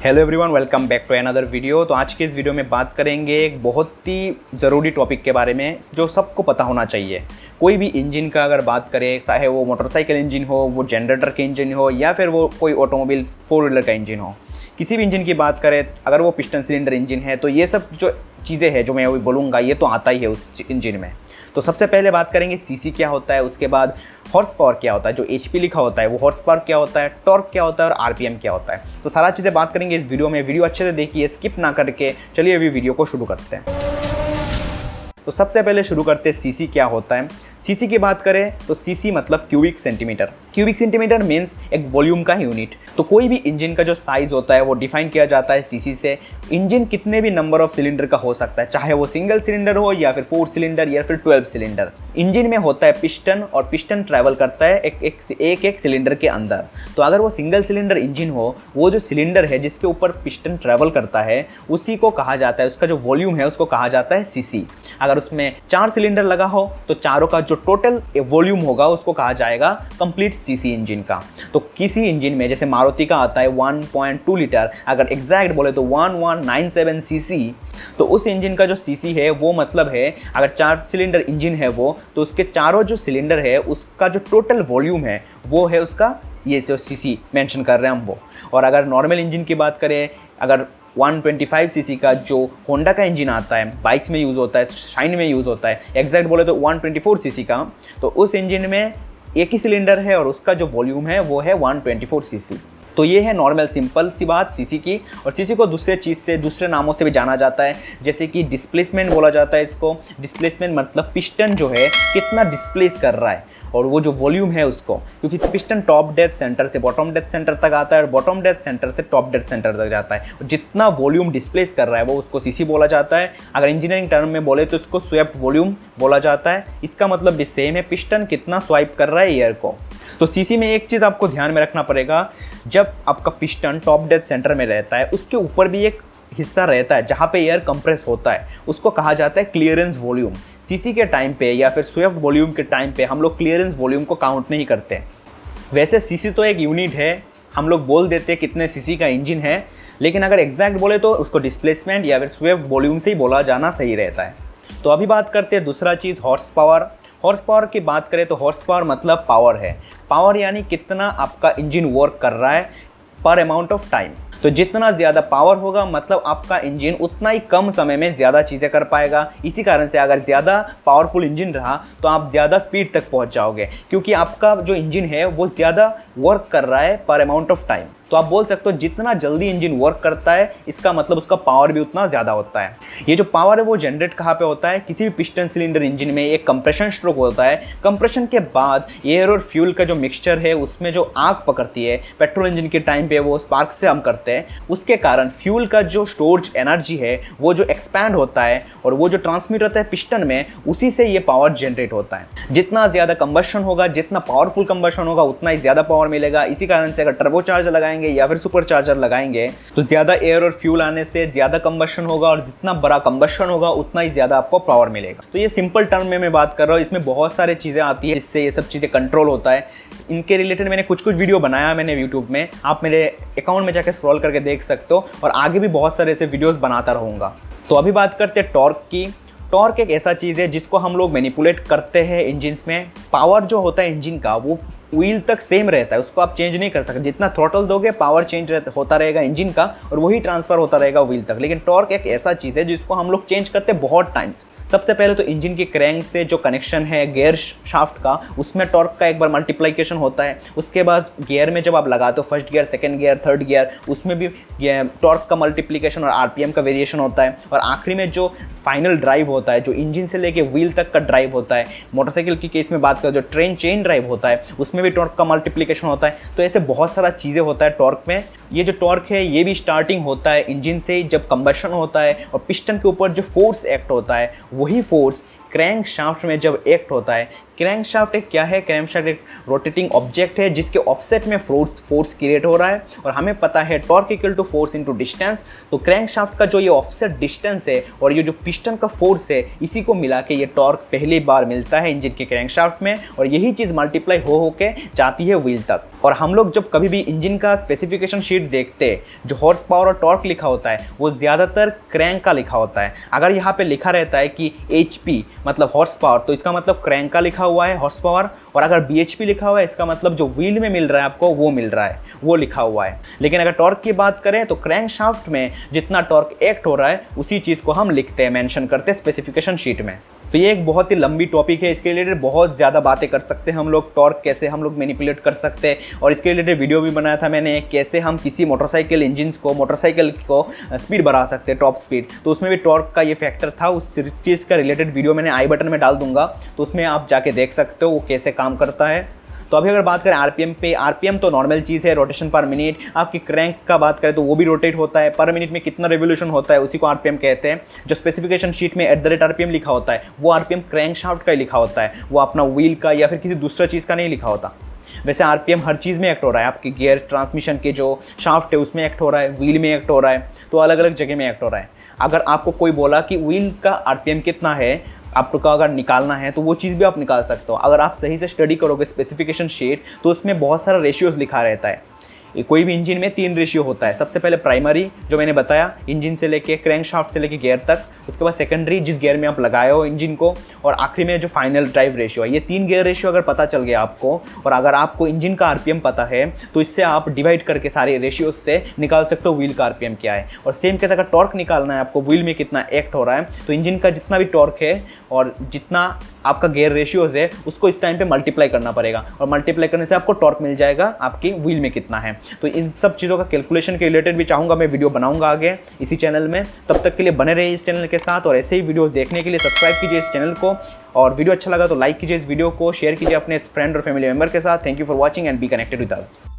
Hello everyone welcome back to another video तो आज के इस वीडियो में बात करेंगे एक बहुत ही ज़रूरी टॉपिक के बारे में जो सबको पता होना चाहिए। कोई भी इंजन का अगर बात करें, चाहे वो मोटरसाइकिल इंजन हो, वो जनरेटर के इंजन हो, या फिर वो कोई ऑटोमोबाइल फोर व्हीलर का इंजन हो। किसी भी इंजन की बात करें, अगर वो पिस्टन सिलेंडर इंजन है तो ये सब जो चीज़ें हैं जो मैं अभी बोलूँगा, ये तो आता ही है उस इंजन में। तो सबसे पहले बात करेंगे सीसी क्या होता है, उसके बाद हॉर्स पावर क्या होता है, जो एचपी लिखा होता है, वो हॉर्स पावर क्या होता है टॉर्क क्या होता है और आरपीएम क्या होता है। तो सारा चीज़ें बात करेंगे इस वीडियो में, वीडियो अच्छे से देखिए स्किप ना करके। चलिए अभी वीडियो को शुरू करते हैं। तो सबसे पहले शुरू करते हैं सीसी क्या होता है। सीसी की बात करें तो सीसी मतलब cubic centimetre cubic centimetre means एक वॉल्यूम का यूनिट तो कोई भी इंजन का जो साइज़ होता है वो डिफाइन किया जाता है सीसी से। इंजन कितने भी नंबर ऑफ़ सिलेंडर का हो सकता है चाहे वो सिंगल सिलेंडर हो या फिर फोर सिलेंडर या फिर ट्वेल्व सिलेंडर इंजन में होता है पिस्टन और पिस्टन ट्रैवल करता है एक एक एक, एक सिलेंडर के अंदर. तो अगर वो सिंगल सिलेंडर इंजन हो वो जो सिलेंडर है जिसके ऊपर पिस्टन ट्रैवल करता है उसी को कहा जाता है उसका जो वॉल्यूम है उसको कहा जाता है सीसी अगर उसमें चार सिलेंडर लगा हो तो चारों का जो टोटल वॉल्यूम होगा उसको कहा जाएगा कंप्लीट सीसी इंजन का। तो किसी इंजन में, जैसे मारुति का आता है 1.2 लीटर अगर एग्जैक्ट बोले तो 1197 सीसी तो उस इंजन का जो सीसी है, वो मतलब है, अगर चार सिलेंडर इंजन है वो तो उसके चारों जो सिलेंडर है, उसका जो टोटल वॉल्यूम है, वो है उसका ये जो सीसी मेंशन कर रहे हैं हम वो। और अगर नॉर्मल इंजन की बात करें, अगर 125 सीसी का जो होंडा का इंजन आता है बाइक्स में यूज़ होता है शाइन में यूज़ होता है एग्जैक्ट बोले तो 124 सीसी का तो उस इंजन में एक ही सिलेंडर है और उसका जो वॉल्यूम है वो है 124 सीसी। तो ये है नॉर्मल, सिंपल सी बात, सीसी की। और सीसी को दूसरे चीज़ से, दूसरे नामों से भी जाना जाता है। जैसे कि डिस्प्लेसमेंट बोला जाता है इसको। डिस्प्लेसमेंट मतलब पिस्टन जो है, कितना डिस्प्लेस कर रहा है। और वो जो वॉल्यूम है उसको, क्योंकि पिस्टन टॉप डेथ सेंटर से बॉटम डेथ सेंटर तक आता है और बॉटम डेथ सेंटर से टॉप डेथ सेंटर तक जाता है। और जितना वॉल्यूम डिस्प्लेस कर रहा है वो उसको सीसी बोला जाता है। अगर इंजीनियरिंग टर्म में बोले तो उसको स्वेप्ट वॉल्यूम बोला जाता है। इसका मतलब भी सेम है पिस्टन कितना स्वाइप कर रहा है एयर को। तो सीसी में एक चीज़ आपको ध्यान में रखना पड़ेगा, जब आपका पिस्टन टॉप डेथ सेंटर में रहता है, उसके ऊपर भी एक हिस्सा रहता है जहाँ पे एयर कंप्रेस होता है। उसको कहा जाता है क्लियरेंस वॉल्यूम सीसी के टाइम पे या फिर स्विफ्ट वॉल्यूम के टाइम पे हम लोग क्लियरेंस वॉल्यूम को काउंट नहीं करते। वैसे सीसी तो एक यूनिट है, हम लोग बोल देते हैं कितने सीसी का इंजन है, लेकिन अगर एग्जैक्ट बोले तो उसको डिस्प्लेसमेंट या फिर स्विफ्ट वॉल्यूम से ही बोला जाना सही रहता है। तो अभी बात करते हैं दूसरा चीज़ हॉर्स पावर हॉर्स पावर की बात करें तो हॉर्स पावर मतलब पावर है। पावर यानी कितना आपका इंजन वर्क कर रहा है पर अमाउंट ऑफ़ टाइम तो जितना ज़्यादा पावर होगा मतलब आपका इंजन उतना ही कम समय में ज़्यादा चीज़ें कर पाएगा। इसी कारण से अगर ज़्यादा पावरफुल इंजन रहा तो आप ज़्यादा स्पीड तक पहुँच जाओगे, क्योंकि आपका जो इंजन है, वो ज़्यादा वर्क कर रहा है पर अमाउंट ऑफ़ टाइम तो आप बोल सकते हो जितना जल्दी इंजन वर्क करता है, इसका मतलब उसका पावर भी उतना ज़्यादा होता है। ये जो पावर है वो जनरेट कहाँ पे होता है? किसी भी पिस्टन सिलेंडर इंजन में एक कंप्रेशन स्ट्रोक होता है। कंप्रेशन के बाद एयर और फ्यूल का जो मिक्सचर है, उसमें जो आग पकड़ती है पेट्रोल इंजन के टाइम पे वो स्पार्क से हम करते हैं। उसके कारण फ्यूल का जो स्टोरेज एनर्जी है, वो जो एक्सपैंड होता है और वो जो ट्रांसमिट होता है पिस्टन में, उसी से ये पावर जनरेट होता है। जितना ज़्यादा कंबर्शन होगा, जितना पावरफुल कंबर्शन होगा, उतना ही ज़्यादा पावर मिलेगा। इसी कारण से अगर टर्बो चार्ज लगाएँगे लगाएँगे या फिर सुपर चार्जर लगाएँगे तो ज़्यादा एयर और फ्यूल आने से ज़्यादा कम्बशन होगा और जितना बड़ा कम्बशन होगा, उतना ही ज़्यादा आपको पावर मिलेगा। तो ये सिंपल टर्म में मैं बात कर रहा हूँ, इसमें बहुत सारे चीज़ें आती है जिससे ये सब चीज़ें कंट्रोल होता है। इनके रिलेटेड मैंने कुछ कुछ वीडियो बनाया मैंने यूट्यूब में, आप मेरे अकाउंट में जाकर स्क्रॉल करके देख सकते हो और आगे भी बहुत सारे ऐसे वीडियोज़ बनाता रहूँगा। तो अभी बात करते हैं टॉर्क की। टॉर्क एक ऐसा चीज़ है जिसको हम लोग मैनिपुलेट करते हैं इंजिन में। पावर जो होता है इंजन का, वो व्हील तक सेम रहता है, उसको आप चेंज नहीं कर सकते। जितना थ्रोटल दोगे पावर चेंज होता रहेगा इंजन का, और वही ट्रांसफ़र होता रहेगा व्हील तक। लेकिन टॉर्क एक ऐसा चीज़ है जिसको हम लोग चेंज करते बहुत टाइम्स सबसे पहले तो इंजन के क्रैंक से जो कनेक्शन है गियर शाफ्ट का, उसमें टॉर्क का एक बार मल्टीप्लाइकेशन होता है। उसके बाद गियर में जब आप लगाते हो first gear second gear third gear, उसमें भी टॉर्क का मल्टीप्लीकेशन और आरपीएम का वेरिएशन होता है। और आखिरी में जो फाइनल ड्राइव होता है, जो इंजन से लेके व्हील तक का ड्राइव होता है मोटरसाइकिल की केस में बात करें, जो ट्रेन चेन ड्राइव होता है, उसमें भी टॉर्क का मल्टीप्लीकेशन होता है। तो ऐसे बहुत सारा चीज़ें होता है टॉर्क में। ये जो टॉर्क है, ये भी स्टार्टिंग होता है इंजन से जब कंबशन होता है और पिस्टन के ऊपर जो फोर्स एक्ट होता है वही फोर्स क्रैंक शाफ्ट में जब एक्ट होता है क्रैंक शाफ्ट एक क्या है? क्रैंक शाफ्ट एक रोटेटिंग ऑब्जेक्ट है, जिसके ऑफसेट में फोर्स फोर्स क्रिएट हो रहा है और हमें पता है torque equal to force into distance तो क्रैंक शाफ्ट का जो ये ऑफसेट डिस्टेंस है और ये जो पिस्टन का फोर्स है, इसी को मिला के ये टॉर्क पहली बार मिलता है इंजन के क्रैंक शाफ्ट में और यही चीज़ मल्टीप्लाई हो हो के जाती है व्हील तक। और हम लोग जब कभी भी इंजन का स्पेसिफिकेशन शीट देखते हैं, जो हॉर्स पावर और टॉर्क लिखा होता है, वो ज़्यादातर क्रैंक का लिखा होता है। अगर यहाँ पर लिखा रहता है कि एचपी मतलब हॉर्स पावर तो इसका मतलब क्रैंक का लिखा हुआ है हॉर्स पावर और अगर बीएचपी लिखा हुआ है, इसका मतलब जो व्हील में मिल रहा है आपको, वो मिल रहा है, वो लिखा हुआ है। लेकिन अगर टॉर्क की बात करें तो क्रैंक शाफ्ट में जितना टॉर्क एक्ट हो रहा है, उसी चीज़ को हम लिखते हैं मैंशन करते हैं स्पेसिफिकेशन शीट में। तो ये एक बहुत ही लंबी टॉपिक है। इसके रिलेटेड बहुत ज़्यादा बातें कर सकते हैं हम लोग टॉर्क कैसे हम लोग मैनिपुलेट कर सकते हैं। और इसके रिलेटेड वीडियो भी बनाया था मैंने, कैसे हम किसी मोटरसाइकिल इंजिन को मोटरसाइकिल को स्पीड बढ़ा सकते हैं टॉप स्पीड तो उसमें भी टॉर्क का ये फैक्टर था। उस चीज़ का रिलेटेड वीडियो मैंने आई बटन में डाल दूँगा। तो उसमें आप जाके देख सकते हो वो कैसे काम करता है। तो अभी अगर बात करें आरपीएम पे, आरपीएम तो नॉर्मल चीज़ है रोटेशन पर मिनट आपकी क्रैंक का बात करें तो वो भी रोटेट होता है। पर मिनट में कितना रेवोल्यूशन होता है, उसी को आरपीएम कहते हैं। जो स्पेसिफिकेशन शीट में एट द रेट आरपीएम लिखा होता है, वो आरपीएम क्रैंक शाफ्ट का ही लिखा होता है। वो अपना व्हील का या फिर किसी दूसरा चीज़ का नहीं लिखा होता। वैसे आरपीएम हर चीज़ में एक्ट हो रहा है। आपकी गियर ट्रांसमिशन के जो शाफ्ट है, उसमें एक्ट हो रहा है व्हील में एक्ट हो रहा है। तो अलग अलग जगह में एक्ट हो रहा है। अगर आपको कोई बोला कि व्हील का आरपीएम कितना है आपको अगर निकालना है तो वो चीज़ भी आप निकाल सकते हो। अगर आप सही से स्टडी करोगे स्पेसिफिकेशन शीट तो उसमें बहुत सारा रेशियोज लिखा रहता है। कोई भी इंजन में तीन रेशियो होता है। सबसे पहले प्राइमरी जो मैंने बताया, इंजन से लेके क्रैंक शाफ्ट से लेके गियर तक, उसके बाद सेकेंडरी जिस गियर में आप लगाए हो इंजन को, और आखिरी में जो फाइनल ड्राइव रेशियो है। ये तीन गियर रेशियो अगर पता चल गया आपको, और अगर आपको इंजन का आरपीएम पता है तो इससे आप डिवाइड करके सारे रेशियोज से निकाल सकते हो व्हील का आरपीएम क्या है। और सेम कैसे अगर टॉर्क निकालना है आपको व्हील में कितना एक्ट हो रहा है तो इंजन का जितना भी टॉर्क है, और जितना आपका गेयर रेशियोज है, उसको इस टाइम पे मल्टीप्लाई करना पड़ेगा। और मल्टीप्लाई करने से आपको टॉर्क मिल जाएगा, आपकी व्हील में कितना है। तो इन सब चीज़ों का कैलकुलेशन के रिलेटेड भी चाहूँगा मैं वीडियो बनाऊँगा आगे इसी चैनल में। तब तक के लिए बने रहे इस चैनल के साथ और ऐसे ही वीडियो देखने के लिए सब्सक्राइब कीजिए इस चैनल को और वीडियो अच्छा लगा तो लाइक कीजिए इस वीडियो को शेयर कीजिए अपने फ्रेंड और फैमिली मेंबर के साथ। Thank you for watching and be connected with us